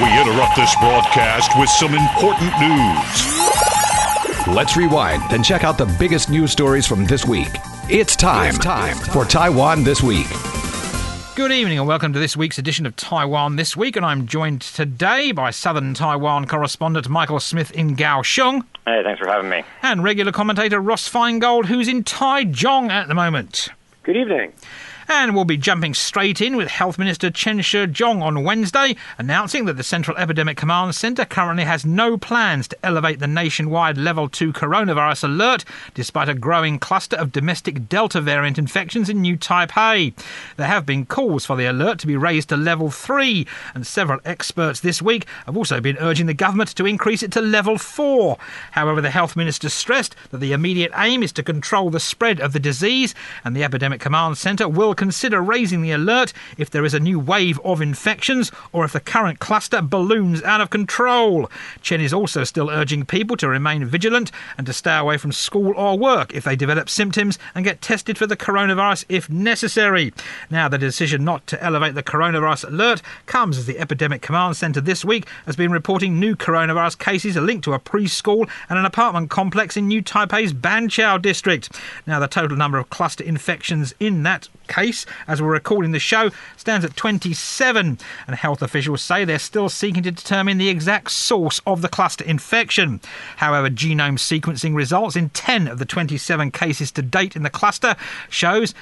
We interrupt this broadcast with some important news. Let's rewind and check out the biggest news stories from this week. It's time, it's time for Taiwan This Week. Good evening and welcome to this week's edition of Taiwan This Week. And I'm joined today by Southern Taiwan correspondent Michael Smith in Kaohsiung Hey, thanks for having me. and regular commentator Ross Feingold, who's in Taichung at the moment. Good evening. And we'll be jumping straight in with Health Minister Chen Shih-chung on Wednesday, announcing that the Central Epidemic Command Centre currently has no plans to elevate the nationwide Level 2 coronavirus alert, despite a growing cluster of domestic Delta variant infections in New Taipei. There have been calls for the alert to be raised to Level 3, and several experts this week have also been urging the government to increase it to Level 4. However, the Health Minister stressed that the immediate aim is to control the spread of the disease, and the Epidemic Command Centre will consider raising the alert if there is a new wave of infections or if the current cluster balloons out of control. Chen is also still urging people to remain vigilant and to stay away from school or work if they develop symptoms and get tested for the coronavirus if necessary. Now, the decision not to elevate the coronavirus alert comes as the Epidemic Command Centre this week has been reporting new coronavirus cases linked to a preschool and an apartment complex in New Taipei's Banqiao district. Now, the total number of cluster infections in that case, as we're recording the show, stands at 27, and health officials say they're still seeking to determine the exact source of the cluster infection. However, genome sequencing results in 10 of the 27 cases to date in the cluster shows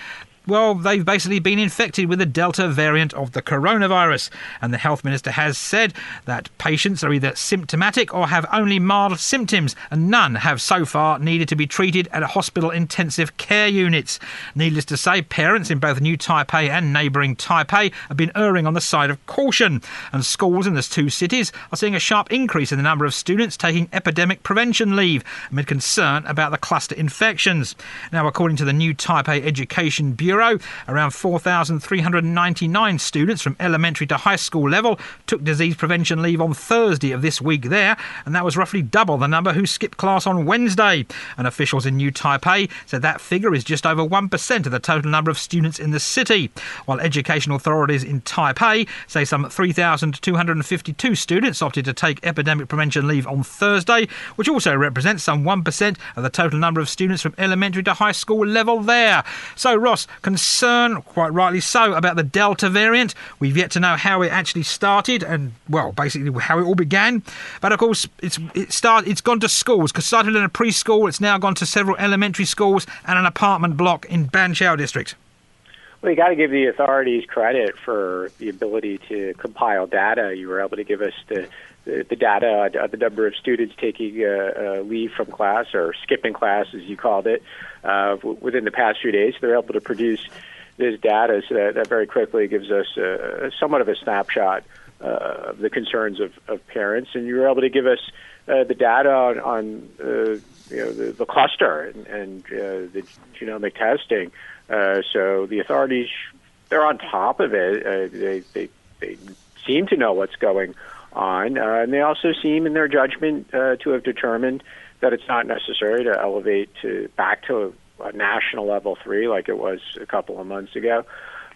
well, they've basically been infected with the Delta variant of the coronavirus. And the health minister has said that patients are either symptomatic or have only mild symptoms, and none have so far needed to be treated at hospital intensive care units. Needless to say, parents in both New Taipei and neighbouring Taipei have been erring on the side of caution. And schools in the two cities are seeing a sharp increase in the number of students taking epidemic prevention leave amid concern about the cluster infections. Now, according to the New Taipei Education Bureau, around 4,399 students from elementary to high school level took disease prevention leave on Thursday of this week there, and that was roughly double the number who skipped class on Wednesday. And officials in New Taipei said that figure is just over 1% of the total number of students in the city, while education authorities in Taipei say some 3,252 students opted to take epidemic prevention leave on Thursday, which also represents some 1% of the total number of students from elementary to high school level there. So, Ross, concern, quite rightly so, about the Delta variant. We've yet to know how it actually started and, well, basically how it all began. But of course, it's it start, it's gone to schools. Because started in a preschool, it's now gone to several elementary schools and an apartment block in Banqiao district. Well, you got to give the authorities credit for the ability to compile data. You were able to give us the the, data, uh, the number of students taking uh, uh, leave from class or skipping class, as you called it, uh, w- within the past few days. They're able to produce this data, so that, that very quickly gives us uh, somewhat of a snapshot uh, of the concerns of, of parents. And you were able to give us uh, the data on, on uh, you know, the, the cluster and, and uh, the genomic testing. Uh, so the authorities, they're on top of it. Uh, they, they, they seem to know what's going on, uh, and they also seem, in their judgment, uh, to have determined that it's not necessary to elevate to back to a, a national level three like it was a couple of months ago,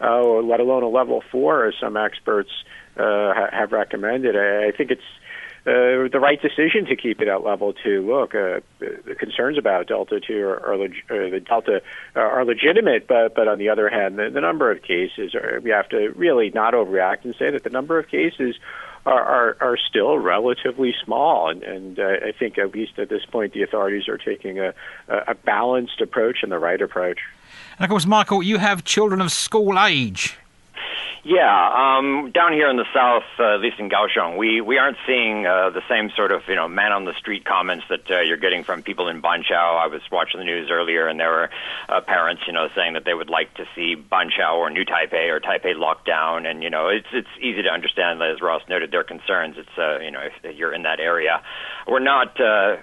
uh, or let alone a level four, as some experts uh, ha- have recommended. I, I think it's uh, the right decision to keep it at level two. Look, uh, the concerns about Delta two are, are leg- uh, the Delta uh, are legitimate, but but on the other hand, the, the number of cases are we have to really not overreact and say that the number of cases are are, are still relatively small, and and uh, I think at least at this point the authorities are taking a a balanced approach and the right approach. And of course, Michael, you have children of school age. Yeah, um, down here in the south, uh, at least in Kaohsiung, we we aren't seeing uh, the same sort of you know man on the street comments that uh, you're getting from people in Banqiao. I was watching the news earlier, and there were uh, parents you know saying that they would like to see Banqiao or New Taipei or Taipei locked down, and you know it's it's easy to understand as Ross noted their concerns. It's uh, you know if you're in that area, we're not uh,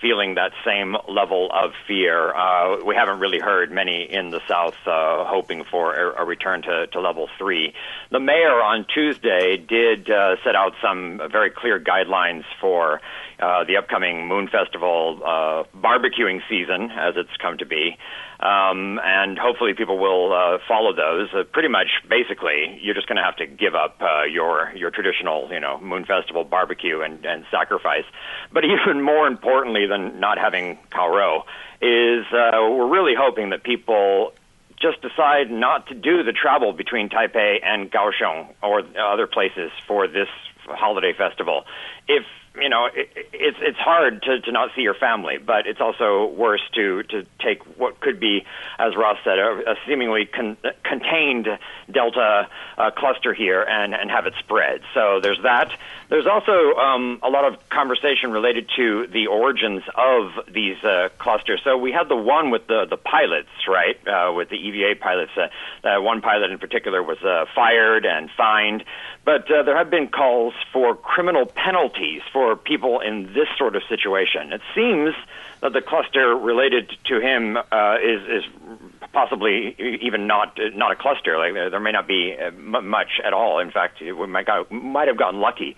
feeling that same level of fear. Uh, we haven't really heard many in the south uh, hoping for a, a return to, to level three. The mayor on Tuesday did uh, set out some very clear guidelines for uh, the upcoming Moon Festival uh, barbecuing season, as it's come to be. Um, and hopefully people will uh, follow those. Uh, pretty much, basically, you're just going to have to give up uh, your your traditional, you know, Moon Festival barbecue and, and sacrifice. But even more importantly than not having Kaoro is uh, we're really hoping that people just decide not to do the travel between Taipei and Kaohsiung or other places for this holiday festival. If you know, it, it's it's hard to, to not see your family, but it's also worse to to take what could be, as Ross said, a, a seemingly con, contained Delta uh, cluster here and and have it spread. So there's that. There's also um, a lot of conversation related to the origins of these uh, clusters. So we had the one with the the pilots, right, uh, with the EVA pilots. Uh, uh, one pilot in particular was uh, fired and fined. But there have been calls for criminal penalties for people in this sort of situation. It seems that the cluster related to him uh, is is possibly even not not a cluster. Like there may not be uh, much at all. In fact, we might got, might have gotten lucky.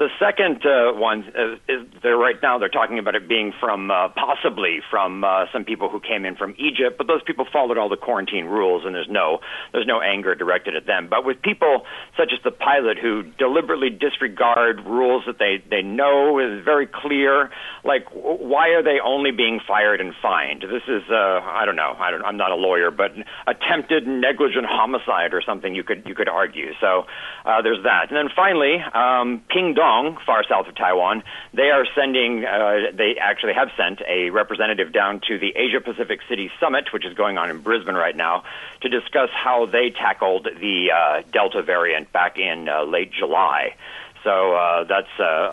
The second uh, one is, is they're right now they're talking about it being from uh, possibly from uh, some people who came in from Egypt, but those people followed all the quarantine rules, and there's no there's no anger directed at them. But with people such as the pilot who deliberately disregard rules that they they know is very clear, like why are they only being fired and fined? This is uh, I don't know I don't I'm not a lawyer, but attempted negligent homicide or something you could you could argue. So uh, there's that, and then finally um, Pingdong far south of Taiwan, they are sending, uh, they actually have sent a representative down to the Asia Pacific City Summit, which is going on in Brisbane right now, to discuss how they tackled the uh, Delta variant back in uh, late July. So uh, that's uh,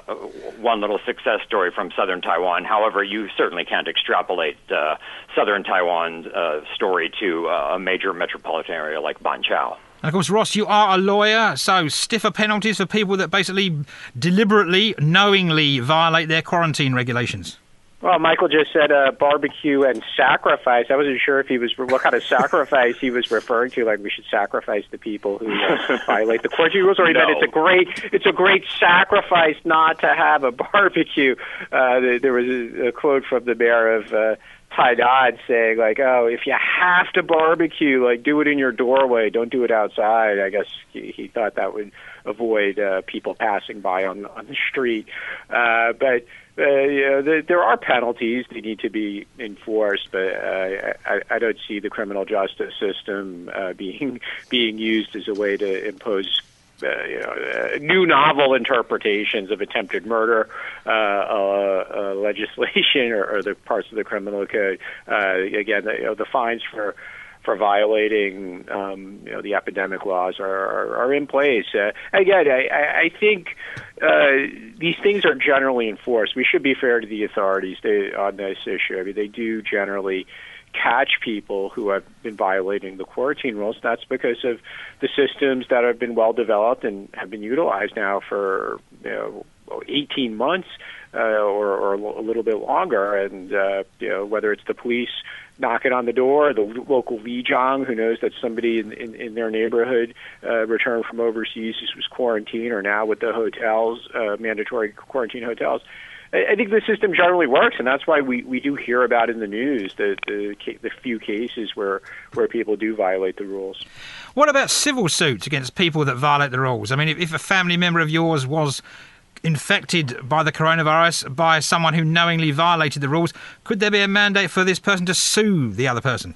one little success story from southern Taiwan. However, you certainly can't extrapolate uh, southern Taiwan's uh, story to uh, a major metropolitan area like Banqiao. And of course, Ross, you are a lawyer, so stiffer penalties for people that basically deliberately, knowingly violate their quarantine regulations. Well, Michael just said uh, barbecue and sacrifice. I wasn't sure if he was what kind of sacrifice he was referring to. Like we should sacrifice the people who uh, violate the quarantine rules, or he No. meant it's a great it's a great sacrifice not to have a barbecue. Uh, there there was a, a quote from the mayor of uh, Tainan saying like, "Oh, if you have to barbecue, like do it in your doorway. Don't do it outside." I guess he, he thought that would avoid uh, people passing by on on the street. Uh, but uh, you know, there, there are penalties that need to be enforced, but uh, I, I don't see the criminal justice system uh, being being used as a way to impose. Uh, you know, uh, new novel interpretations of attempted murder uh, legislation or, or the parts of the criminal code. Again, the, you know, the fines for for violating um, you know the epidemic laws are are, are in place. Uh, again, I, I think uh, these things are generally enforced. We should be fair to the authorities on this issue. I mean, they do generally catch people who have been violating the quarantine rules. That's because of the systems that have been well developed and have been utilized now for you know 18 months uh, or, or a little bit longer. And uh, you know whether it's the police knocking on the door, the local Lijang who knows that somebody in, in, in their neighborhood uh, returned from overseas was quarantined, or now with the hotels, uh, mandatory quarantine hotels. I I think the system generally works, and that's why we, we do hear about in the news the the, the few cases where, where people do violate the rules. What about civil suits against people that violate the rules? I mean, if, if a family member of yours was infected by the coronavirus by someone who knowingly violated the rules, could there be a mandate for this person to sue the other person?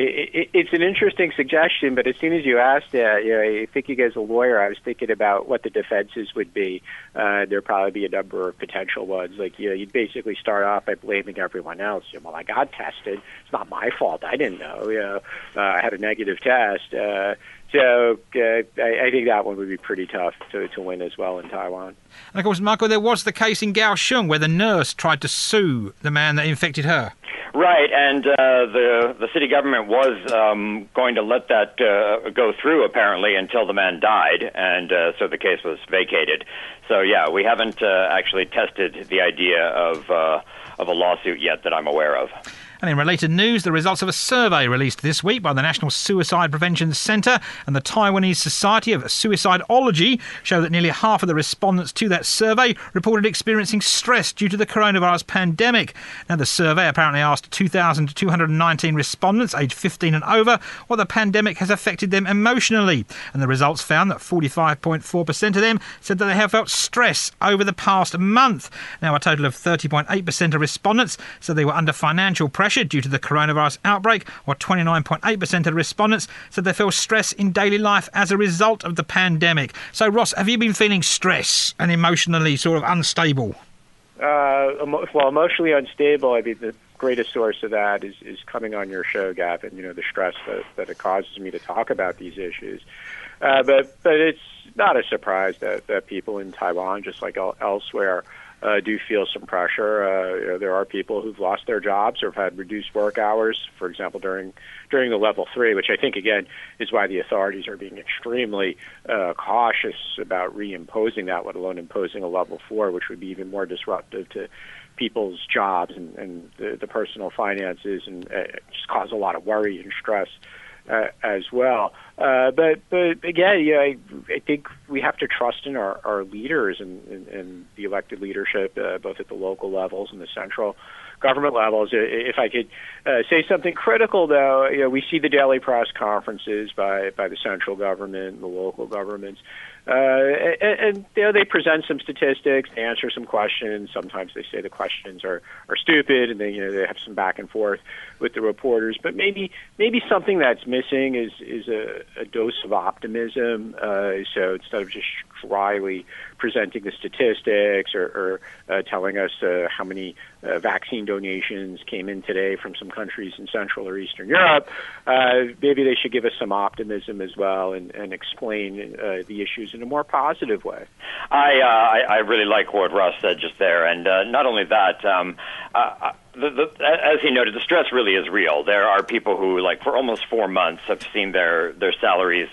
It, it, it's an interesting suggestion, but as soon as you asked that, you know, I think you as a lawyer, I was thinking about what the defenses would be. Uh, there'd probably be a number of potential ones. Like, you know, you'd basically start off by blaming everyone else. You know, well, I got tested. It's not my fault. I didn't know. You know, uh, I had a negative test. Uh, so uh, I, I think that one would be pretty tough to, to win as well in Taiwan. And of course, Michael, there was the case in Kaohsiung where the nurse tried to sue the man that infected her. Right, and uh, the the city government was um, going to let that uh, go through apparently until the man died, and uh, so the case was vacated. So yeah, we haven't uh, actually tested the idea of uh, of a lawsuit yet that I'm aware of. And in related news, the results of a survey released this week by the National Suicide Prevention Centre and the Taiwanese Society of Suicidology show that nearly half of the respondents to that survey reported experiencing stress due to the coronavirus pandemic. Now, the survey apparently asked 2,219 respondents aged 15 and over what the pandemic has affected them emotionally, and the results found that 45.4% of them said that they have felt stress over the past month. Now, a total of 30.8% of respondents said they were under financial pressure due to the coronavirus outbreak, while 29.8% of respondents said they feel stress in daily life as a result of the pandemic. So, Ross, have you been feeling stress and emotionally sort of unstable? Uh, well, emotionally unstable. I mean, the greatest source of that is is coming on your show, Gavin. You know, the stress that that it causes me to talk about these issues. Uh, but but it's not a surprise that that people in Taiwan, just like el- elsewhere, uh, do feel some pressure. Uh, you know, there are people who've lost their jobs or have had reduced work hours, for example, during during the level three, which I think again is why the authorities are being extremely uh, cautious about reimposing that, let alone imposing a level four, which would be even more disruptive to people's jobs and, and the, the personal finances, and uh, just cause a lot of worry and stress as well. Uh, but but again, yeah, I, I think we have to trust in our, our leaders and, and, and the elected leadership, uh, both at the local levels and the central government levels. If I could uh, say something critical, though, you know, we see the daily press conferences by by the central government, and the local governments, uh, and, and you know, they present some statistics, they answer some questions. Sometimes they say the questions are are stupid, and they you know they have some back and forth with the reporters. But maybe maybe something that's missing is is a, a dose of optimism. Uh, so instead of just dryly presenting the statistics or, or uh, telling us uh, how many uh, vaccine donations came in today from some countries in Central or Eastern Europe, uh, maybe they should give us some optimism as well and, and explain uh, the issues in a more positive way. I, uh, I I really like what Ross said just there, and uh, not only that. Um, uh, the, the, as he noted, the stress really is real. There are people who, like, for almost four months, have seen their their salaries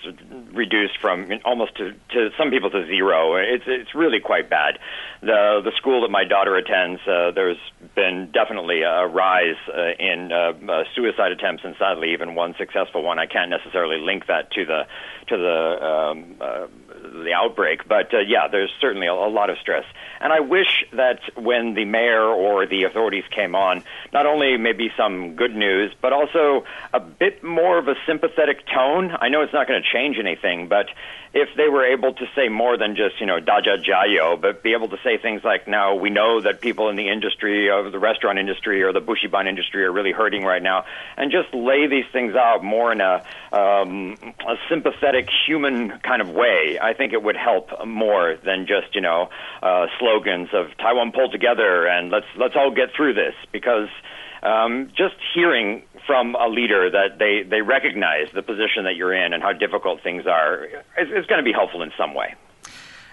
reduced from almost to, to some people to zero. It's it's really quite bad. The the school that my daughter attends, uh, there's been definitely a rise uh, in uh, uh, suicide attempts, and sadly, even one successful one. I can't necessarily link that to the to the um, uh, the outbreak, but uh, yeah, there's certainly a, a lot of stress. And I wish that when the mayor or the authorities came on, not only maybe some good news, but also a bit more of a sympathetic tone. I know it's not going to change anything, but if they were able to say more than just, you know, daja jayo, but be able to say things like, now we know that people in the industry, of the restaurant industry or the bushiban industry are really hurting right now, and just lay these things out more in a, um, a sympathetic, human kind of way, I think it would help more than just, you know, uh, slogans of Taiwan pull together and let's let's all get through this because um, just hearing from a leader that they, they recognize the position that you're in and how difficult things are is, is going to be helpful in some way.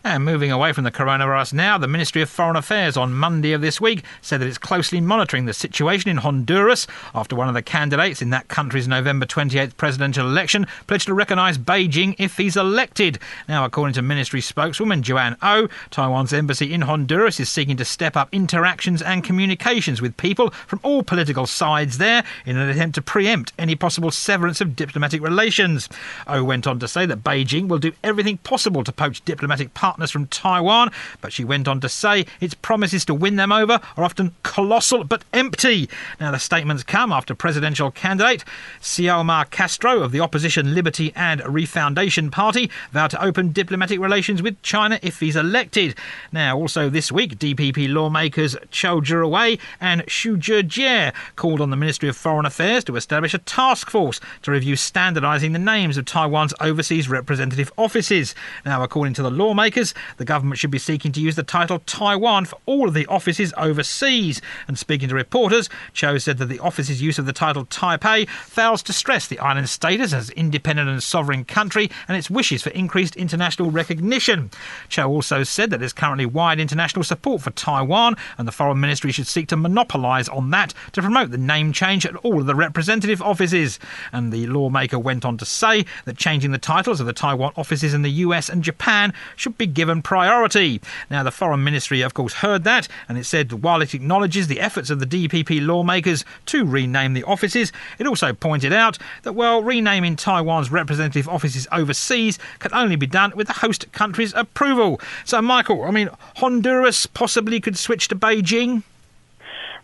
And moving away from the coronavirus now, the Ministry of Foreign Affairs on Monday of this week said that it's closely monitoring the situation in Honduras after one of the candidates in that country's November 28th presidential election pledged to recognise Beijing if he's elected. Now, according to ministry spokeswoman Joanne Ou, oh, Taiwan's embassy in Honduras is seeking to step up interactions and communications with people from all political sides there in an attempt to preempt any possible severance of diplomatic relations. Ou went on to say that Beijing will do everything possible to poach diplomatic partners partners from Taiwan, but she went on to say its promises to win them over are often colossal but empty. Now, the statements come after presidential candidate Xiomara Castro of the opposition Liberty and Refoundation Party vowed to open diplomatic relations with China if he's elected. Now, also this week, DPP lawmakers Chow Jue and Xu Zhejie called on the Ministry of Foreign Affairs to establish a task force to review standardising the names of Taiwan's overseas representative offices. Now, according to the lawmakers, the government should be seeking to use the title Taiwan for all of the offices overseas. And speaking to reporters, Cho said that the office's use of the title Taipei fails to stress the island's status as independent and sovereign country and its wishes for increased international recognition. Cho also said that there's currently wide international support for Taiwan, and the Foreign Ministry should seek to monopolise on that to promote the name change at all of the representative offices. And the lawmaker went on to say that changing the titles of the Taiwan offices in the US and Japan should be given priority. Now, the Foreign Ministry, of course, heard that, and it said while it acknowledges the efforts of the DPP lawmakers to rename the offices, it also pointed out that, well, renaming Taiwan's representative offices overseas can only be done with the host country's approval. So, Michael, I mean, Honduras possibly could switch to Beijing?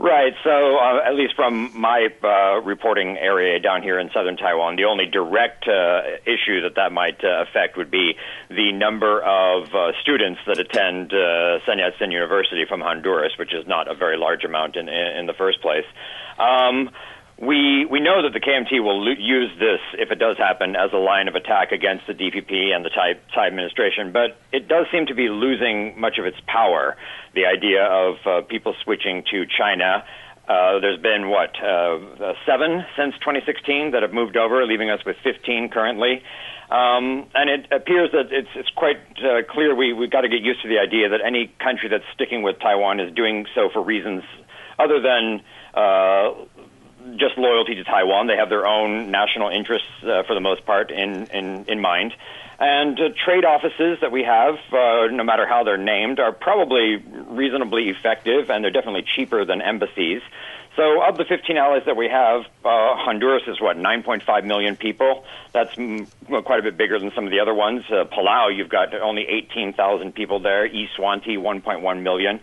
Right. So, uh, at least from my uh, reporting area down here in southern Taiwan, the only direct uh, issue that that might uh, affect would be the number of uh, students that attend uh, Sun Yat-sen University from Honduras, which is not a very large amount in, in, in the first place. Um, we we know that the KMT will lo- use this if it does happen as a line of attack against the DPP and the Tsai, Tsai administration, but it does seem to be losing much of its power. The idea of uh, people switching to China. Uh, there's been what uh, uh seven since 2016 that have moved over, leaving us with 15 currently. Um, and it appears that it's, it's quite uh, clear we, we've got to get used to the idea that any country that's sticking with Taiwan is doing so for reasons other than uh, just loyalty to Taiwan. They have their own national interests, uh, for the most part, in in, in mind. And uh, trade offices that we have, uh, no matter how they're named, are probably reasonably effective, and they're definitely cheaper than embassies. So, of the 15 allies that we have, uh, Honduras is what 9.5 million people. That's well, quite a bit bigger than some of the other ones. Uh, Palau, you've got only 18,000 people there. Eswatini, 1.1 million.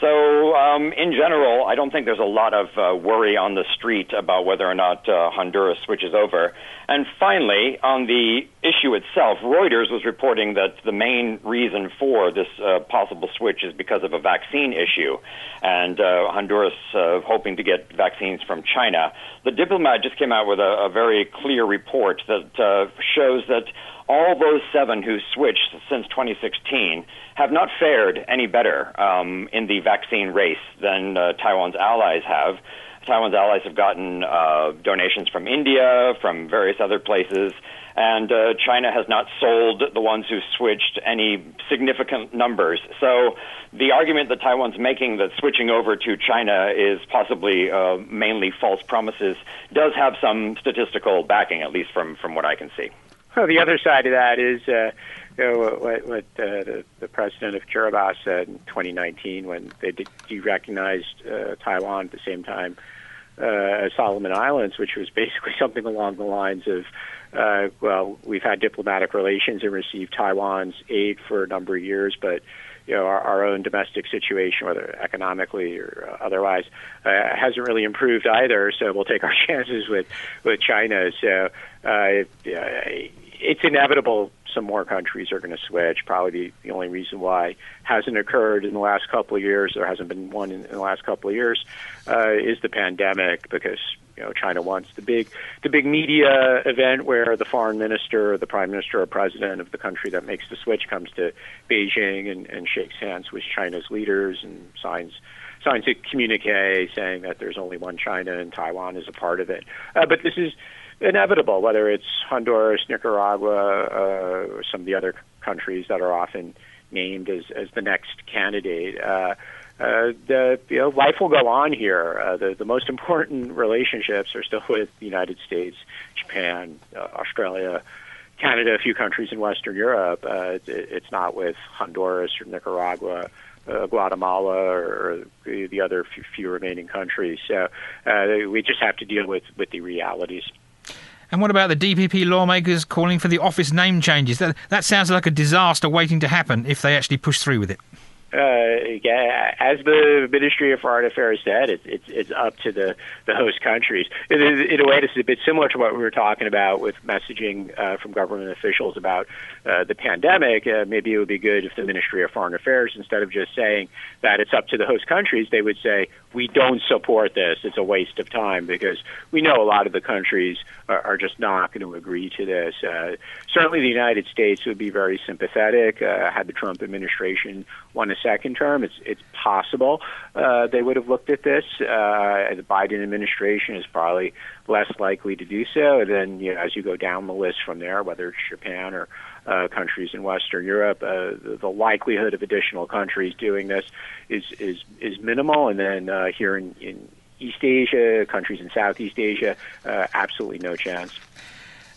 So, um, in general, I don't think there's a lot of uh, worry on the street about whether or not uh, Honduras switches over. And finally, on the issue itself, Reuters was reporting that the main reason for this uh, possible switch is because of a vaccine issue, and uh, Honduras uh, hoping to get vaccines from China. The diplomat just came out with a, a very clear report that uh, shows that all those seven who switched since 2016 have not fared any better um, in the vaccine race than uh, Taiwan's allies have. Taiwan's allies have gotten uh, donations from India, from various other places, and uh, China has not sold the ones who switched any significant numbers. So the argument that Taiwan's making that switching over to China is possibly uh, mainly false promises does have some statistical backing, at least from, from what I can see. Well, the other side of that is uh, you know, what, what uh, the, the president of Kiribati said in 2019 when they de-recognized uh, Taiwan at the same time uh, Solomon Islands, which was basically something along the lines of, uh, well, we've had diplomatic relations and received Taiwan's aid for a number of years, but you know, our, our own domestic situation, whether economically or otherwise, uh, hasn't really improved either. So we'll take our chances with with China. So uh, it's inevitable some more countries are going to switch. Probably the, the only reason why hasn't occurred in the last couple of years, there hasn't been one in, in the last couple of years, uh, is the pandemic because you know China wants the big the big media event where the foreign minister or the prime minister or president of the country that makes the switch comes to Beijing and, and shakes hands with China's leaders and signs signs a communique saying that there's only one China and Taiwan is a part of it. Uh, but this is inevitable, whether it's Honduras, Nicaragua, uh, or some of the other countries that are often named as, as the next candidate. Uh, uh, the you know life will go on here. Uh, the the most important relationships are still with the United States, Japan, uh, Australia, Canada, a few countries in Western Europe. Uh, it, it's not with Honduras or Nicaragua. Uh, Guatemala or the other few, few remaining countries. So uh, we just have to deal with, with the realities. And what about the DPP lawmakers calling for the office name changes? That, that sounds like a disaster waiting to happen if they actually push through with it uh, as the Ministry of Foreign Affairs said, it's it's, it's up to the, the host countries. In a way, this is a bit similar to what we were talking about with messaging uh, from government officials about uh, the pandemic. Uh, maybe it would be good if the Ministry of Foreign Affairs, instead of just saying that it's up to the host countries, they would say we don't support this. It's a waste of time because we know a lot of the countries are, are just not going to agree to this. Uh, certainly, the United States would be very sympathetic uh, had the Trump administration won a second term. It's it's possible uh, they would have looked at this. Uh, the Biden administration is probably less likely to do so. And then, you know, as you go down the list from there, whether it's Japan or uh, countries in Western Europe, uh, the, the likelihood of additional countries doing this is is is minimal. And then uh, here in, in East Asia, countries in Southeast Asia, uh, absolutely no chance.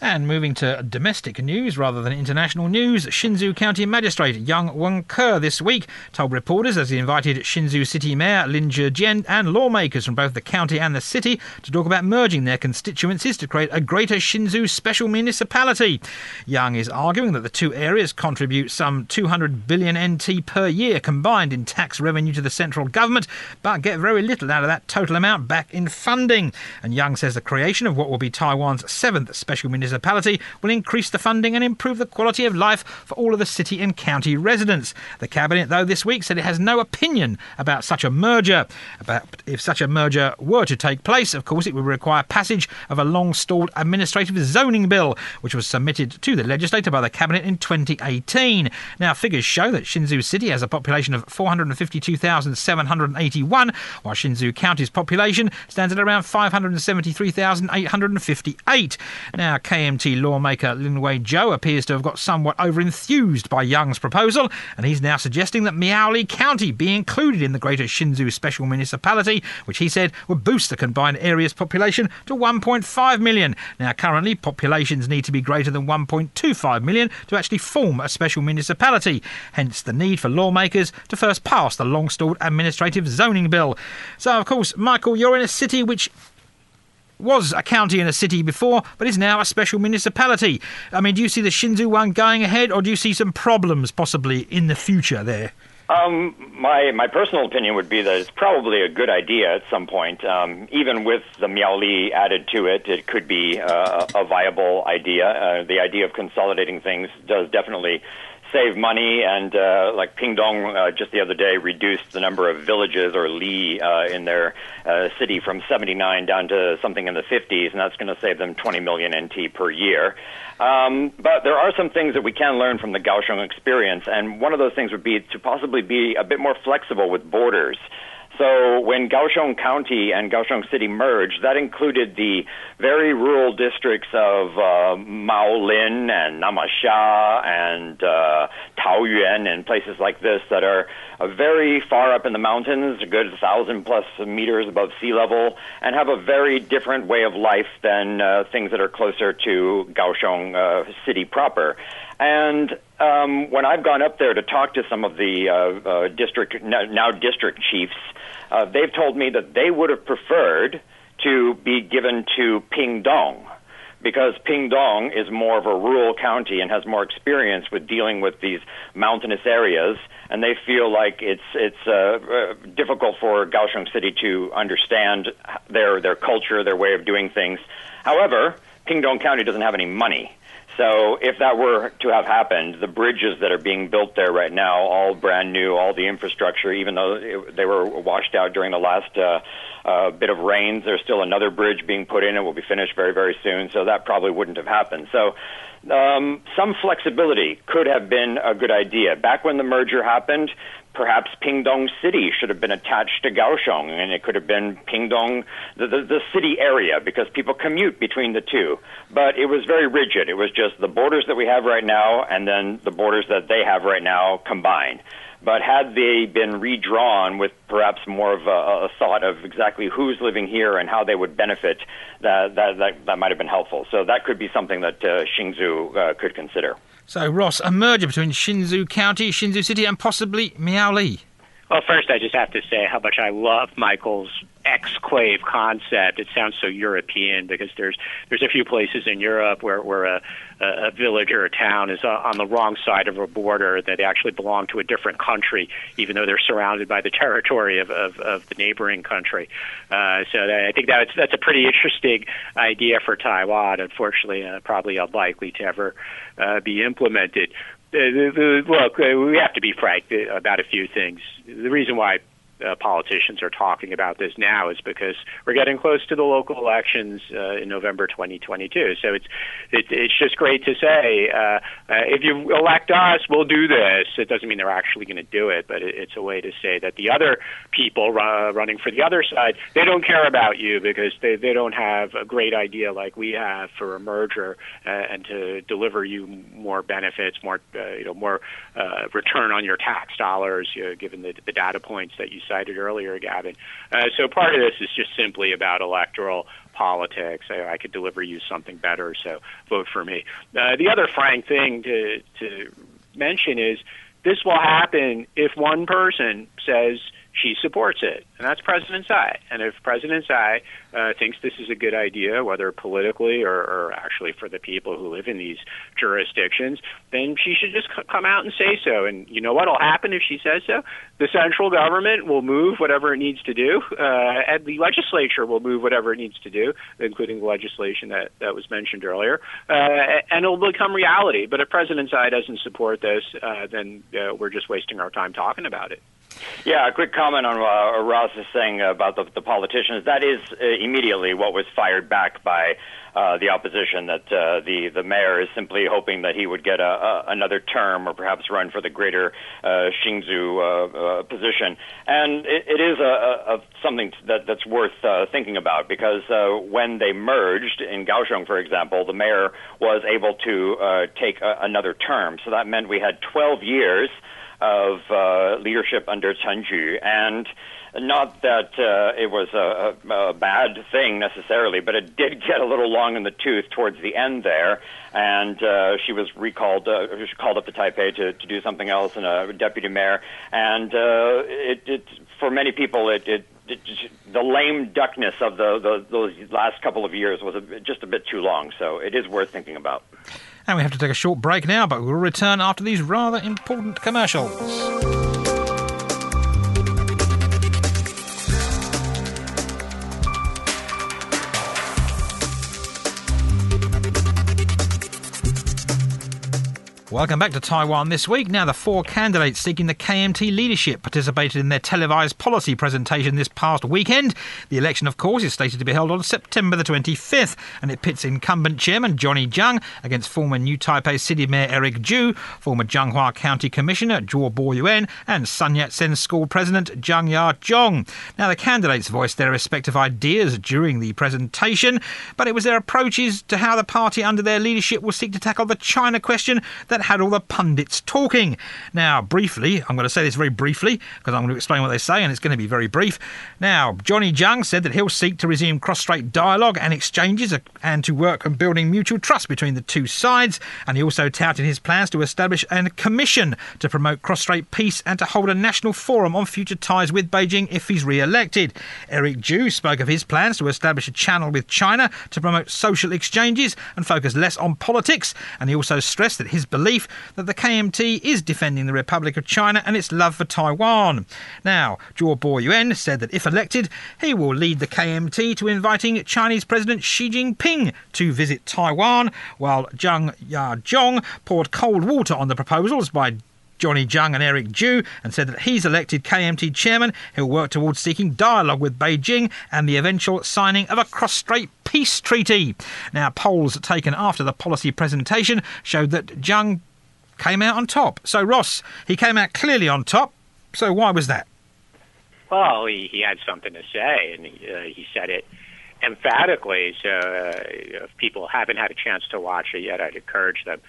And moving to domestic news rather than international news, Hsinchu County Magistrate Yang Wen-ke this week told reporters as he invited Hsinchu City Mayor Lin Chih-chien and lawmakers from both the county and the city to talk about merging their constituencies to create a greater Hsinchu special municipality. Yang is arguing that the two areas contribute some 200 billion NT per year combined in tax revenue to the central government, but get very little out of that total amount back in funding. And Yang says the creation of what will be Taiwan's seventh special municipality municipality will increase the funding and improve the quality of life for all of the city and county residents. The Cabinet, though, this week said it has no opinion about such a merger. About if such a merger were to take place, of course, it would require passage of a long stalled administrative zoning bill, which was submitted to the legislature by the Cabinet in 2018. Now, figures show that Hsinchu City has a population of 452,781, while Hsinchu County's population stands at around 573,858. Now, KMT lawmaker Lin Wei-chou appears to have got somewhat overenthused by Yang's proposal, and he's now suggesting that Miaoli County be included in the Greater Hsinchu Special Municipality, which he said would boost the combined area's population to 1.5 million. Now, currently, populations need to be greater than 1.25 million to actually form a special municipality, hence the need for lawmakers to first pass the long stalled administrative zoning bill. So, of course, Michael, you're in a city which was a county and a city before, but is now a special municipality. I mean, do you see the Hsinchu one going ahead, or do you see some problems possibly in the future there? Um, my my personal opinion would be that it's probably a good idea at some point. Um, even with the Miaoli added to it, it could be uh, a viable idea. Uh, the idea of consolidating things does definitely save money, and uh, like Pingdong uh, just the other day reduced the number of villages or li uh, in their uh, city from 79 down to something in the 50s, and that's going to save them 20 million NT per year. Um, but there are some things that we can learn from the Kaohsiung experience, and one of those things would be to possibly be a bit more flexible with borders. So when Kaohsiung County and Kaohsiung City merged, that included the very rural districts of uh, Maolin and Namasia and uh, Taoyuan and places like this that are very far up in the mountains, a good thousand plus meters above sea level, and have a very different way of life than uh, things that are closer to Kaohsiung uh, City proper. And um, when I've gone up there to talk to some of the uh, uh, district now district chiefs, uh, they've told me that they would have preferred to be given to Pingdong because Pingdong is more of a rural county and has more experience with dealing with these mountainous areas, and they feel like it's it's uh, uh, difficult for Kaohsiung City to understand their their culture, their way of doing things. However, Pingdong County doesn't have any money. So if that were to have happened, the bridges that are being built there right now, all brand new, all the infrastructure, even though it, they were washed out during the last uh, uh, bit of rains, there's still another bridge being put in. It will be finished very, very soon. So that probably wouldn't have happened. So um, some flexibility could have been a good idea. Back when the merger happened, perhaps Pingdong City should have been attached to Kaohsiung, and it could have been Pingdong, the, the, the city area, because people commute between the two. But it was very rigid. It was just the borders that we have right now, and then the borders that they have right now combined. But had they been redrawn with perhaps more of a, a thought of exactly who's living here and how they would benefit, that that that, that might have been helpful. So that could be something that uh, Hsinchu uh, could consider. So, Ross, a merger between Hsinchu County, Hsinchu City, and possibly Miaoli. Well, first, I just have to say how much I love Michael's exclave concept. It sounds so European because there's there's a few places in Europe where where a, a village or a town is on the wrong side of a border that actually belong to a different country, even though they're surrounded by the territory of of, of the neighboring country. Uh, so I think that's that's a pretty interesting idea for Taiwan. Unfortunately, uh, probably unlikely to ever uh, be implemented. Uh, look, uh, we have to be frank about a few things. The reason why uh, politicians are talking about this now is because we're getting close to the local elections uh, in November 2022. So it's it, it's just great to say uh, uh, if you elect us, we'll do this. It doesn't mean they're actually going to do it, but it, it's a way to say that the other people uh, running for the other side they don't care about you because they they don't have a great idea like we have for a merger uh, and to deliver you more benefits, more you know more return on your tax dollars, you know, given the, the data points that you cited earlier, Gavin. Uh, so part of this is just simply about electoral politics. I, I could deliver you something better, so vote for me. Uh, the other frank thing to to mention is this will happen if one person says she supports it, and that's President Tsai. And if President Tsai uh, thinks this is a good idea, whether politically or, or actually for the people who live in these jurisdictions, then she should just c- come out and say so. And you know what will happen if she says so? The central government will move whatever it needs to do, uh, and the legislature will move whatever it needs to do, including the legislation that, that was mentioned earlier, uh, and it will become reality. But if President Tsai doesn't support this, uh, then uh, we're just wasting our time talking about it. Yeah, a quick comment on what Ross is saying about the, the politicians. That is uh, immediately what was fired back by uh, the opposition. That uh, the the mayor is simply hoping that he would get a, a, another term, or perhaps run for the greater uh, Hsinchu uh, uh, position. And it, it is a, a, something that that's worth uh, thinking about because uh, when they merged in Kaohsiung, for example, the mayor was able to uh, take a, another term. So that meant we had 12 years of uh, leadership under Chen Ju, and not that uh, it was a, a, bad thing necessarily, but it did get a little long in the tooth towards the end there, and uh, she was recalled, uh, she called up to Taipei to, to do something else, and a deputy mayor, and uh, it, it for many people it it, the lame duckness of the, the, those last couple of years was a, just a bit too long, so it is worth thinking about. And we have to take a short break now, but we'll return after these rather important commercials. Welcome back to Taiwan this week. Now, the four candidates seeking the KMT leadership participated in their televised policy presentation this past weekend. The election, of course, is slated to be held on September the 25th, and it pits incumbent chairman Johnny Chiang against former New Taipei City Mayor Eric Chu, former Changhua County Commissioner Zhuo Bo-yuen, and Sun Yat-sen School President Zhang Ya-zhong. Now, the candidates voiced their respective ideas during the presentation, but it was their approaches to how the party under their leadership will seek to tackle the China question that had all the pundits talking. Now, briefly, I'm going to say this very briefly because I'm going to explain what they say and it's going to be very brief. Now, Johnny Chiang said that he'll seek to resume cross strait dialogue and exchanges and to work on building mutual trust between the two sides. And he also touted his plans to establish a commission to promote cross strait peace and to hold a national forum on future ties with Beijing if he's re elected. Eric Chu spoke of his plans to establish a channel with China to promote social exchanges and focus less on politics. And he also stressed that his belief that the KMT is defending the Republic of China and its love for Taiwan. Now, Zhuo Bo-yuen said that if elected, he will lead the KMT to inviting Chinese President Xi Jinping to visit Taiwan, while Zhang Ya-zhong poured cold water on the proposals by Johnny Chiang and Eric Chu and said that he's elected KMT chairman. He'll work towards seeking dialogue with Beijing and the eventual signing of a cross-strait peace treaty. Now, polls taken after the policy presentation showed that Chiang came out on top. So, Ross, he came out clearly on top. So, why was that? Well, he, he had something to say, and he, uh, he said it emphatically. So, uh, if people haven't had a chance to watch it yet, I'd encourage them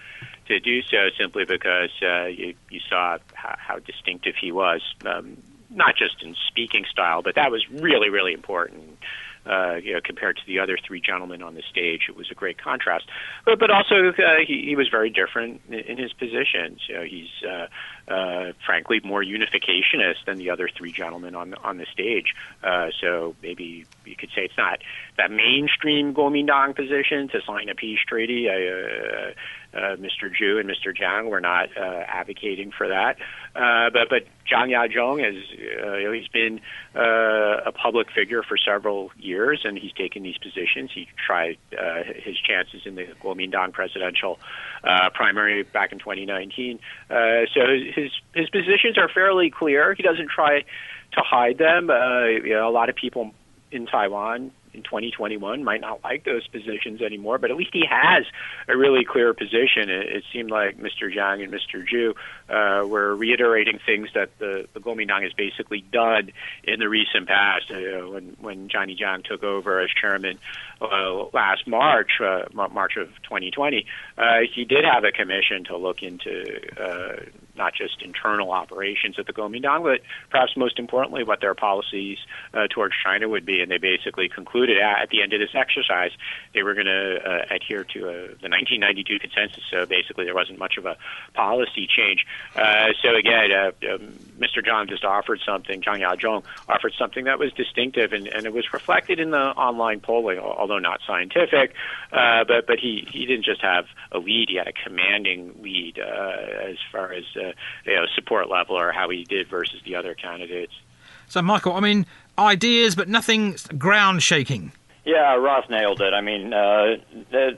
to do so simply because uh, you, you saw how, how distinctive he was, um, not just in speaking style, but that was really, really important uh, you know, compared to the other three gentlemen on the stage. It was a great contrast, but but also uh, he, he was very different in, in his positions. You know, he's uh, uh, frankly more unificationist than the other three gentlemen on on the stage. Uh, so maybe you could say it's not that mainstream Kuomintang position to sign a peace treaty. Uh, uh, Mr. Chu and Mr. Chiang were not uh, advocating for that. Uh, but but Zhang Ya-zhong has uh, he's been uh, a public figure for several years, and he's taken these positions. He tried uh, his chances in the Kuomintang presidential uh, primary back in 2019. Uh, so his his positions are fairly clear. He doesn't try to hide them. Uh, you know, a lot of people in Taiwan in 2021 might not like those positions anymore, but at least he has a really clear position. It, it seemed like Mr. Zhang and Mr. Chu uh, were reiterating things that the, the Kuomintang has basically done in the recent past. Uh, when when Johnny Chiang took over as chairman uh, last March, uh, March of 2020, uh, he did have a commission to look into uh, not just internal operations at the Kuomintang, but perhaps most importantly, what their policies uh, towards China would be. And they basically concluded at, at the end of this exercise they were going to uh, adhere to uh, the 1992 consensus. So basically, there wasn't much of a policy change. Uh, so again, uh, um, Mr. Zhang just offered something. Zhang Yazhong offered something that was distinctive, and, and it was reflected in the online polling, although not scientific. Uh, but but he he didn't just have a lead; he had a commanding lead as far as you know support level or how he did versus the other candidates. So, Michael, I mean, ideas, but nothing ground shaking. Yeah, Ross nailed it. I mean, uh, the,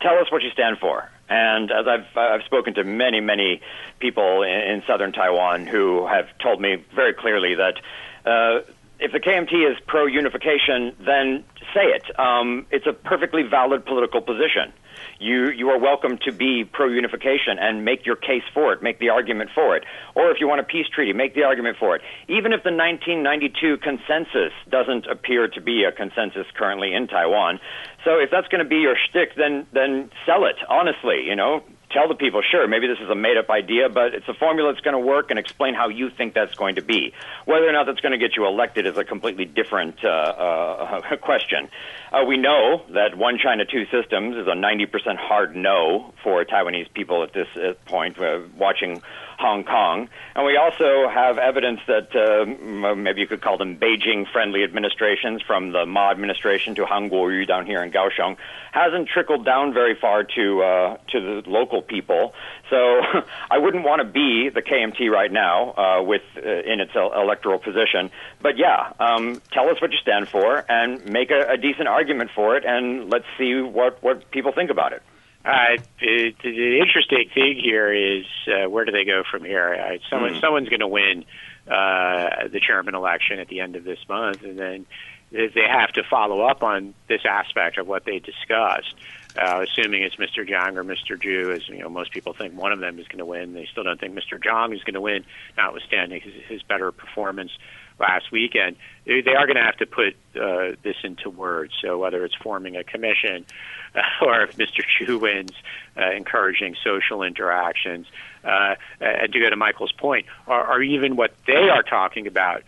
tell us what you stand for. And as I've I've spoken to many many people in, in southern Taiwan who have told me very clearly that uh, if the KMT is pro unification, then say it. Um, it's a perfectly valid political position you you are welcome to be pro unification and make your case for it, make the argument for it. Or if you want a peace treaty, make the argument for it. Even if the 1992 consensus doesn't appear to be a consensus currently in Taiwan, so if that's going to be your shtick, then then sell it honestly. You know, tell the people, sure, maybe this is a made up idea, but it's a formula that's going to work and explain how you think that's going to be. Whether or not that's going to get you elected is a completely different uh, uh, question. Uh, we know that one China, two systems is a 90% hard no for Taiwanese people at this uh, point, uh, watching Hong Kong. And we also have evidence that uh, maybe you could call them Beijing friendly administrations, from the Ma administration to Han Kuo-yu down here in Kaohsiung, hasn't trickled down very far to, uh, to the local people. So I wouldn't want to be the KMT right now uh, with uh, in its electoral position. But yeah, um, tell us what you stand for and make a, a decent argument for it, and let's see what, what people think about it. Uh, the, the interesting thing here is uh, where do they go from here? Uh, someone, mm. Someone's going to win uh, the chairman election at the end of this month, and then they have to follow up on this aspect of what they discussed. Uh, assuming it's Mr. Chiang or Mr. Chu, as you know, most people think one of them is going to win. They still don't think Mr. Chiang is going to win, notwithstanding his, his better performance last weekend. They are going to have to put uh, this into words. So whether it's forming a commission or if Mr. Chu wins, uh, encouraging social interactions. Uh, and to go to Michael's point, are, are even what they are talking about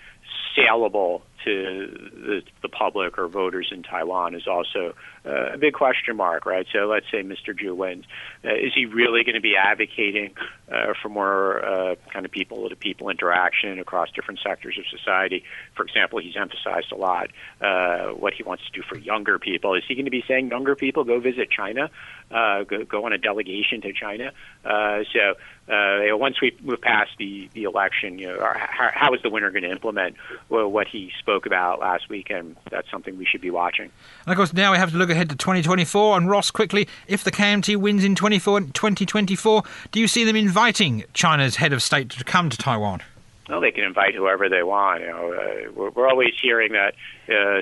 saleable to the, the public or voters in Taiwan is also uh, a big question mark, right? So let's say Mr. Chu wins. Uh, is he really going to be advocating uh, for more uh, kind of people to people interaction across different sectors of society? For example, he's emphasized a lot uh, what he wants to do for younger people. Is he going to be saying younger people go visit China, uh, go, go on a delegation to China? Uh, so uh, once we move past the, the election, you know, how, how is the winner going to implement well, what he spoke about last week? And that's something we should be watching. And of course, now we have to look ahead to 2024. And Ross, quickly, if the KMT wins in 2024, do you see them inviting China's head of state to come to Taiwan? Well, they can invite whoever they want. You know, uh, we're, we're always hearing that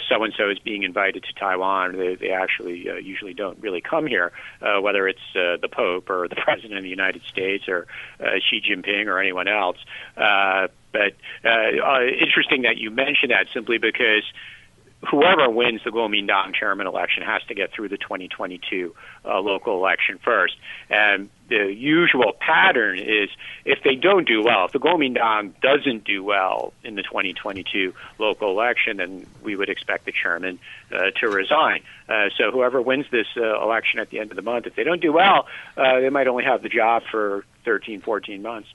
so and so is being invited to Taiwan. They, they actually uh, usually don't really come here, uh, whether it's uh, the Pope or the President of the United States or uh, Xi Jinping or anyone else. Uh, but uh, uh, interesting that you mentioned that simply because whoever wins the Kuomintang chairman election has to get through the 2022 uh, local election first. And the usual pattern is if they don't do well, if the Kuomintang doesn't do well in the 2022 local election, then we would expect the chairman uh, to resign. Uh, so whoever wins this uh, election at the end of the month, if they don't do well, uh, they might only have the job for 13, 14 months.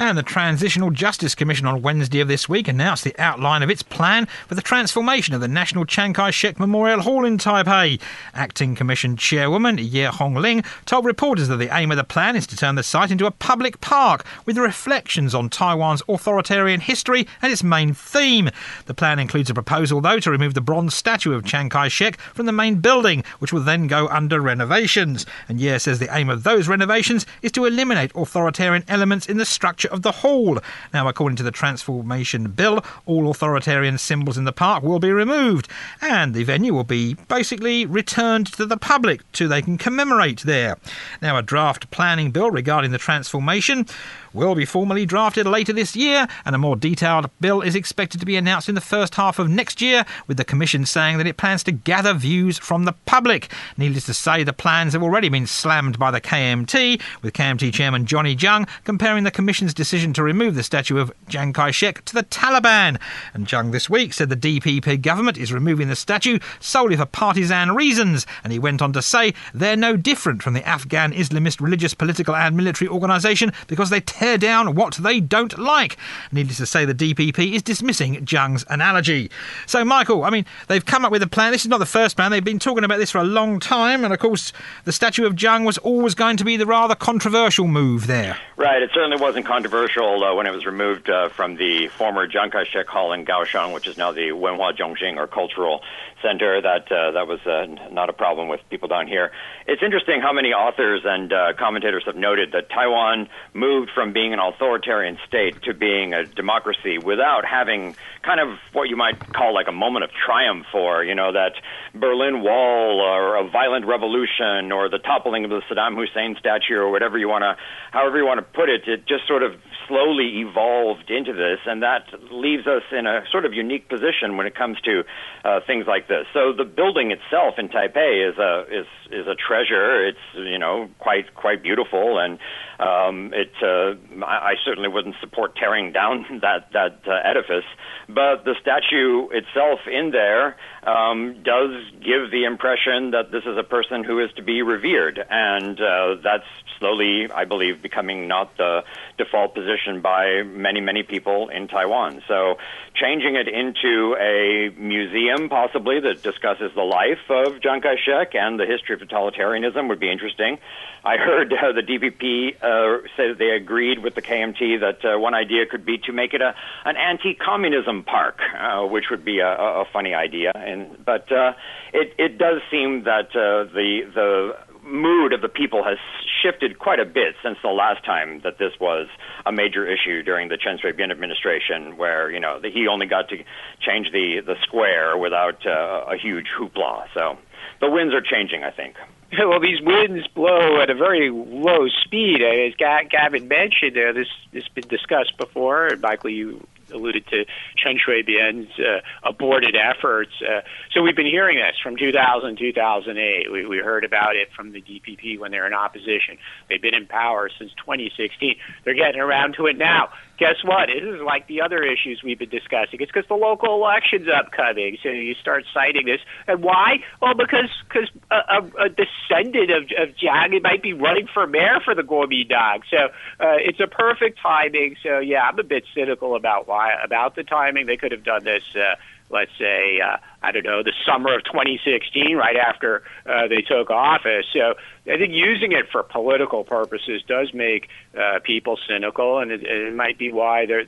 And the Transitional Justice Commission on Wednesday of this week announced the outline of its plan for the transformation of the National Chiang Kai shek Memorial Hall in Taipei. Acting Commission Chairwoman Yeh Hung-ling told reporters that the aim of the plan is to turn the site into a public park with reflections on Taiwan's authoritarian history and its main theme. The plan includes a proposal, though, to remove the bronze statue of Chiang Kai shek from the main building, which will then go under renovations. And Ye says the aim of those renovations is to eliminate authoritarian elements in the structure of the hall. Now, according to the Transformation Bill, all authoritarian symbols in the park will be removed, and the venue will be basically returned to the public so they can commemorate there. Now, a draft planning bill regarding the transformation will be formally drafted later this year, and a more detailed bill is expected to be announced in the first half of next year, with the Commission saying that it plans to gather views from the public. Needless to say, the plans have already been slammed by the KMT, with KMT Chairman Johnny Chiang comparing the Commission's decision to remove the statue of Chiang Kai shek to the Taliban. And Chiang this week said the DPP government is removing the statue solely for partisan reasons, and he went on to say they're no different from the Afghan Islamist religious, political, and military organisation because they tear down what they don't like. Needless to say, the DPP is dismissing Chiang's analogy. So, Michael, I mean, they've come up with a plan. This is not the first plan. They've been talking about this for a long time, and of course, the statue of Chiang was always going to be the rather controversial move there. Right. It certainly wasn't controversial uh, when it was removed uh, from the former Chiang Kai-shek Hall in Kaohsiung, which is now the Wenhua Zhongxin or Cultural Center. That uh, that was uh, not a problem with people down here. It's interesting how many authors and uh, commentators have noted that Taiwan moved from being an authoritarian state to being a democracy without having kind of what you might call like a moment of triumph for, you know, that Berlin Wall or a violent revolution or the toppling of the Saddam Hussein statue or whatever you want to, however you want to put it. It just sort of slowly evolved into this, and that leaves us in a sort of unique position when it comes to uh, things like this. So the building itself in Taipei is a is is a treasure. It's you know quite quite beautiful, and um, it uh, I, I certainly wouldn't support tearing down that that uh, edifice. But the statue itself in there um, does give the impression that this is a person who is to be revered, and uh, that's slowly, I believe, becoming not the default position by many, many people in Taiwan. So changing it into a museum, possibly, that discusses the life of Chiang Kai shek and the history of totalitarianism would be interesting. I heard uh, the DPP uh, say that they agreed with the KMT that uh, one idea could be to make it a an anti-communism park, uh, which would be a, a funny idea. And but uh, it it does seem that uh, the the mood of the people has shifted quite a bit since the last time that this was a major issue during the Chen Shui-bian administration, where you know the, he only got to change the the square without uh, a huge hoopla. So the winds are changing, I think. Well, these winds blow at a very low speed. As Gavin mentioned, uh, this has been discussed before. Michael, you alluded to Chen Shui-bian's uh, aborted efforts. Uh, so we've been hearing this from 2000, 2008. We, we heard about it from the DPP when they were in opposition. They've been in power since 2016. They're getting around to it now guess what? It is like the other issues we've been discussing. It's because the local election's upcoming, so you start citing this. And why? Well, because because a, a, descendant of, of Jiang might be running for mayor for the Kuomintang. So uh, it's a perfect timing. So yeah, I'm a bit cynical about why about the timing. They could have done this. Uh, let's say, uh, I don't know, the summer of 2016, right after uh, they took office. So I think using it for political purposes does make uh, people cynical, and it, it might be why they're,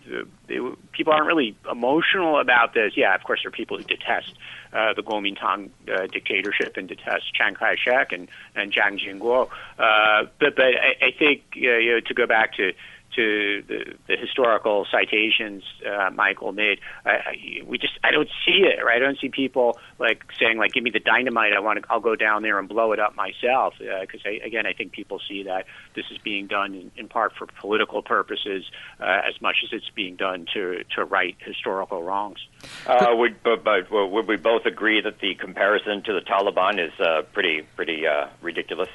they, people aren't really emotional about this. Yeah, of course, there are people who detest uh, the Kuomintang uh, dictatorship and detest Chiang Kai-shek and and Jiang Jingguo. Uh, but but I, I think uh, you know, to go back to to the, the historical citations uh, Michael made, I, I, we just I don't see it. Right, I don't see people like saying like, "Give me the dynamite. I want to. I'll go down there and blow it up myself." Because uh, again, I think people see that this is being done in, in part for political purposes uh, as much as it's being done to to right historical wrongs. Uh, would but, but would we both agree that the comparison to the Taliban is uh, pretty pretty uh, ridiculous?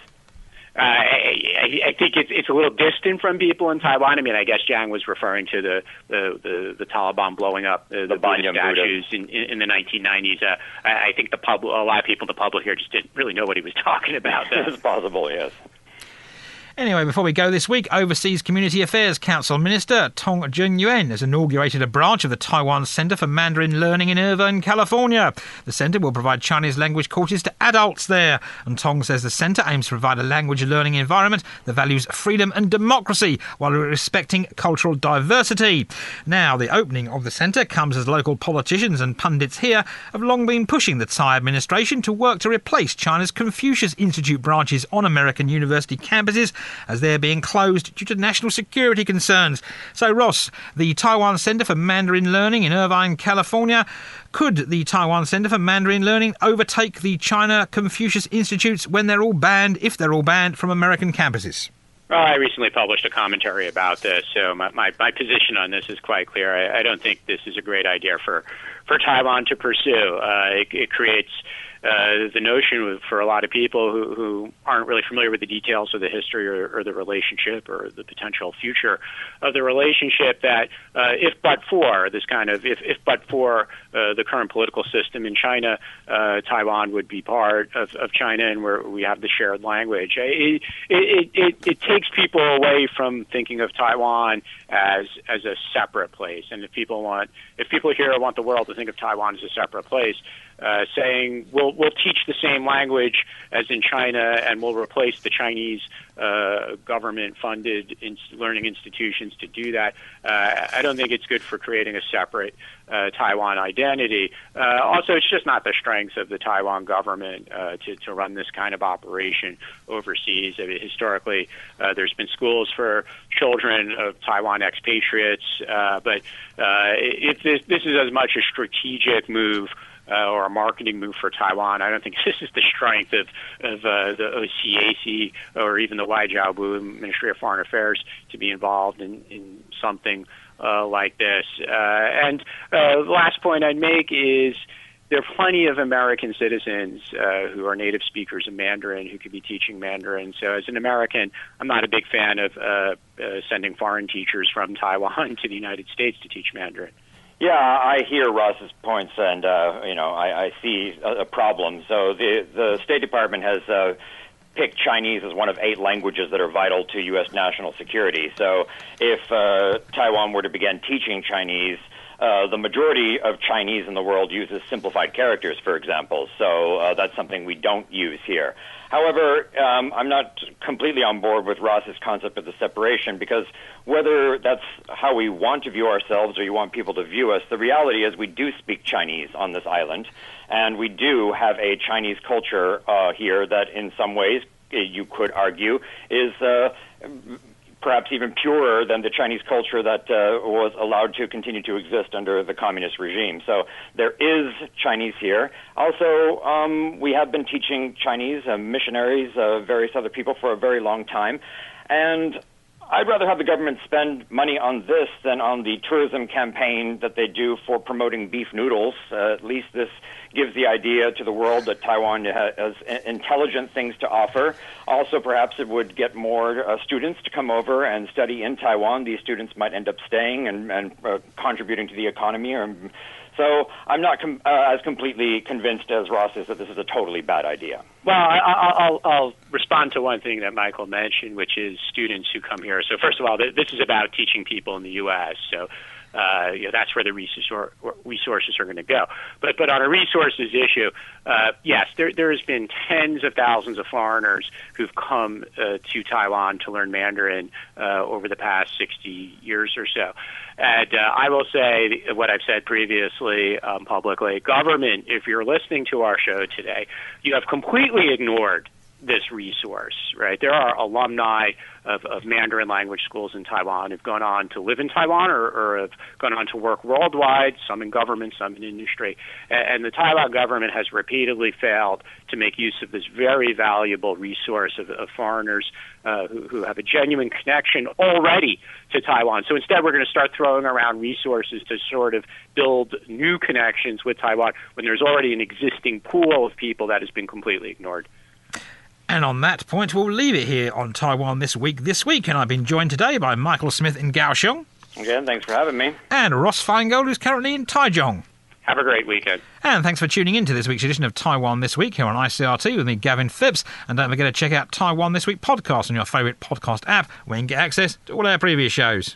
Uh, I, I think it's it's a little distant from people in Taiwan. I mean, I guess Chiang was referring to the the the, the Taliban blowing up the, the, the Buddha statues in, in, in the 1990s. Uh, I, I think the public, a lot of people in the public here just didn't really know what he was talking about. That's possible, yes. Anyway, before we go this week, Overseas Community Affairs Council Minister Tung Chen-yuan has inaugurated a branch of the Taiwan Center for Mandarin Learning in Irvine, California. The center will provide Chinese language courses to adults there, and Tong says the center aims to provide a language learning environment that values freedom and democracy while respecting cultural diversity. Now, the opening of the center comes as local politicians and pundits here have long been pushing the Tsai administration to work to replace China's Confucius Institute branches on American university campuses as they're being closed due to national security concerns. So, Ross, the Taiwan Center for Mandarin Learning in Irvine, California, could the Taiwan Center for Mandarin Learning overtake the China Confucius Institutes when they're all banned, if they're all banned, from American campuses? Well, I recently published a commentary about this, so my, my, my position on this is quite clear. I, I don't think this is a great idea for, for Taiwan to pursue. Uh, it, it creates uh, the notion for a lot of people who, who aren't really familiar with the details of the history or, or the relationship or the potential future of the relationship that uh, if but for this kind of if, if but for uh, the current political system in China, uh, Taiwan would be part of, of China and where we have the shared language. It, it, it, it takes people away from thinking of Taiwan as as a separate place. And if people want if people here want the world to think of Taiwan as a separate place, uh, saying we'll we'll teach the same language as in China and we'll replace the Chinese uh, government-funded in- learning institutions to do that. Uh, I don't think it's good for creating a separate uh, Taiwan identity. Uh, also, it's just not the strength of the Taiwan government uh, to to run this kind of operation overseas. I mean, historically, uh, there's been schools for children of Taiwan expatriates, but this, this is as much a strategic move uh, or a marketing move for Taiwan. I don't think this is the strength of, of uh, the OCAC or even the Waijiaobu Ministry of Foreign Affairs to be involved in, in something uh, like this. Uh, and uh, the last point I'd make is there are plenty of American citizens uh, who are native speakers of Mandarin who could be teaching Mandarin. So, as an American, I'm not a big fan of uh, uh, sending foreign teachers from Taiwan to the United States to teach Mandarin. Yeah, I hear Ross's points, and uh, you know, I, I see a, a problem. So the the State Department has uh, picked Chinese as one of eight languages that are vital to U.S. national security. So if uh, Taiwan were to begin teaching Chinese, the majority of Chinese in the world uses simplified characters, for example. So uh, that's something we don't use here. However, um, I'm not completely on board with Ross's concept of the separation because whether that's how we want to view ourselves or you want people to view us, the reality is we do speak Chinese on this island, and we do have a Chinese culture uh, here that, in some ways, you could argue, is uh, perhaps even purer than the Chinese culture that uh, was allowed to continue to exist under the communist regime. So there is Chinese here. Also, um, we have been teaching Chinese uh, missionaries, uh, various other people for a very long time, and I'd rather have the government spend money on this than on the tourism campaign that they do for promoting beef noodles. Uh, at least this gives the idea to the world that Taiwan has intelligent things to offer. Also, perhaps it would get more uh, students to come over and study in Taiwan. These students might end up staying and, and uh, contributing to the economy or so I'm not com- uh, as completely convinced as Ross is that this is a totally bad idea. Well, I, will I'll respond to one thing that Michael mentioned, which is students who come here. So first of all, this is about teaching people in the U.S. So uh, you know, that's where the resources are going to go. But but on a resources issue, uh, yes, there there has been tens of thousands of foreigners who've come uh, to Taiwan to learn Mandarin uh, over the past 60 years or so. And uh, I will say what I've said previously um, publicly. Government, if you're listening to our show today, you have completely ignored this resource, right? There are alumni of, of Mandarin language schools in Taiwan who've gone on to live in Taiwan or, or have gone on to work worldwide, some in government, some in industry. And, and the Taiwan government has repeatedly failed to make use of this very valuable resource of, of foreigners uh, who, who have a genuine connection already to Taiwan. So instead, we're going to start throwing around resources to sort of build new connections with Taiwan when there's already an existing pool of people that has been completely ignored. And on that point, we'll leave it here on Taiwan This Week this week. And I've been joined today by Michael Smith in Kaohsiung. Again, thanks for having me. And Ross Feingold, who's currently in Taichung. Have a great weekend. And thanks for tuning in to this week's edition of Taiwan This Week here on ICRT with me, Gavin Phipps. And don't forget to check out Taiwan This Week podcast on your favourite podcast app where you can get access to all our previous shows.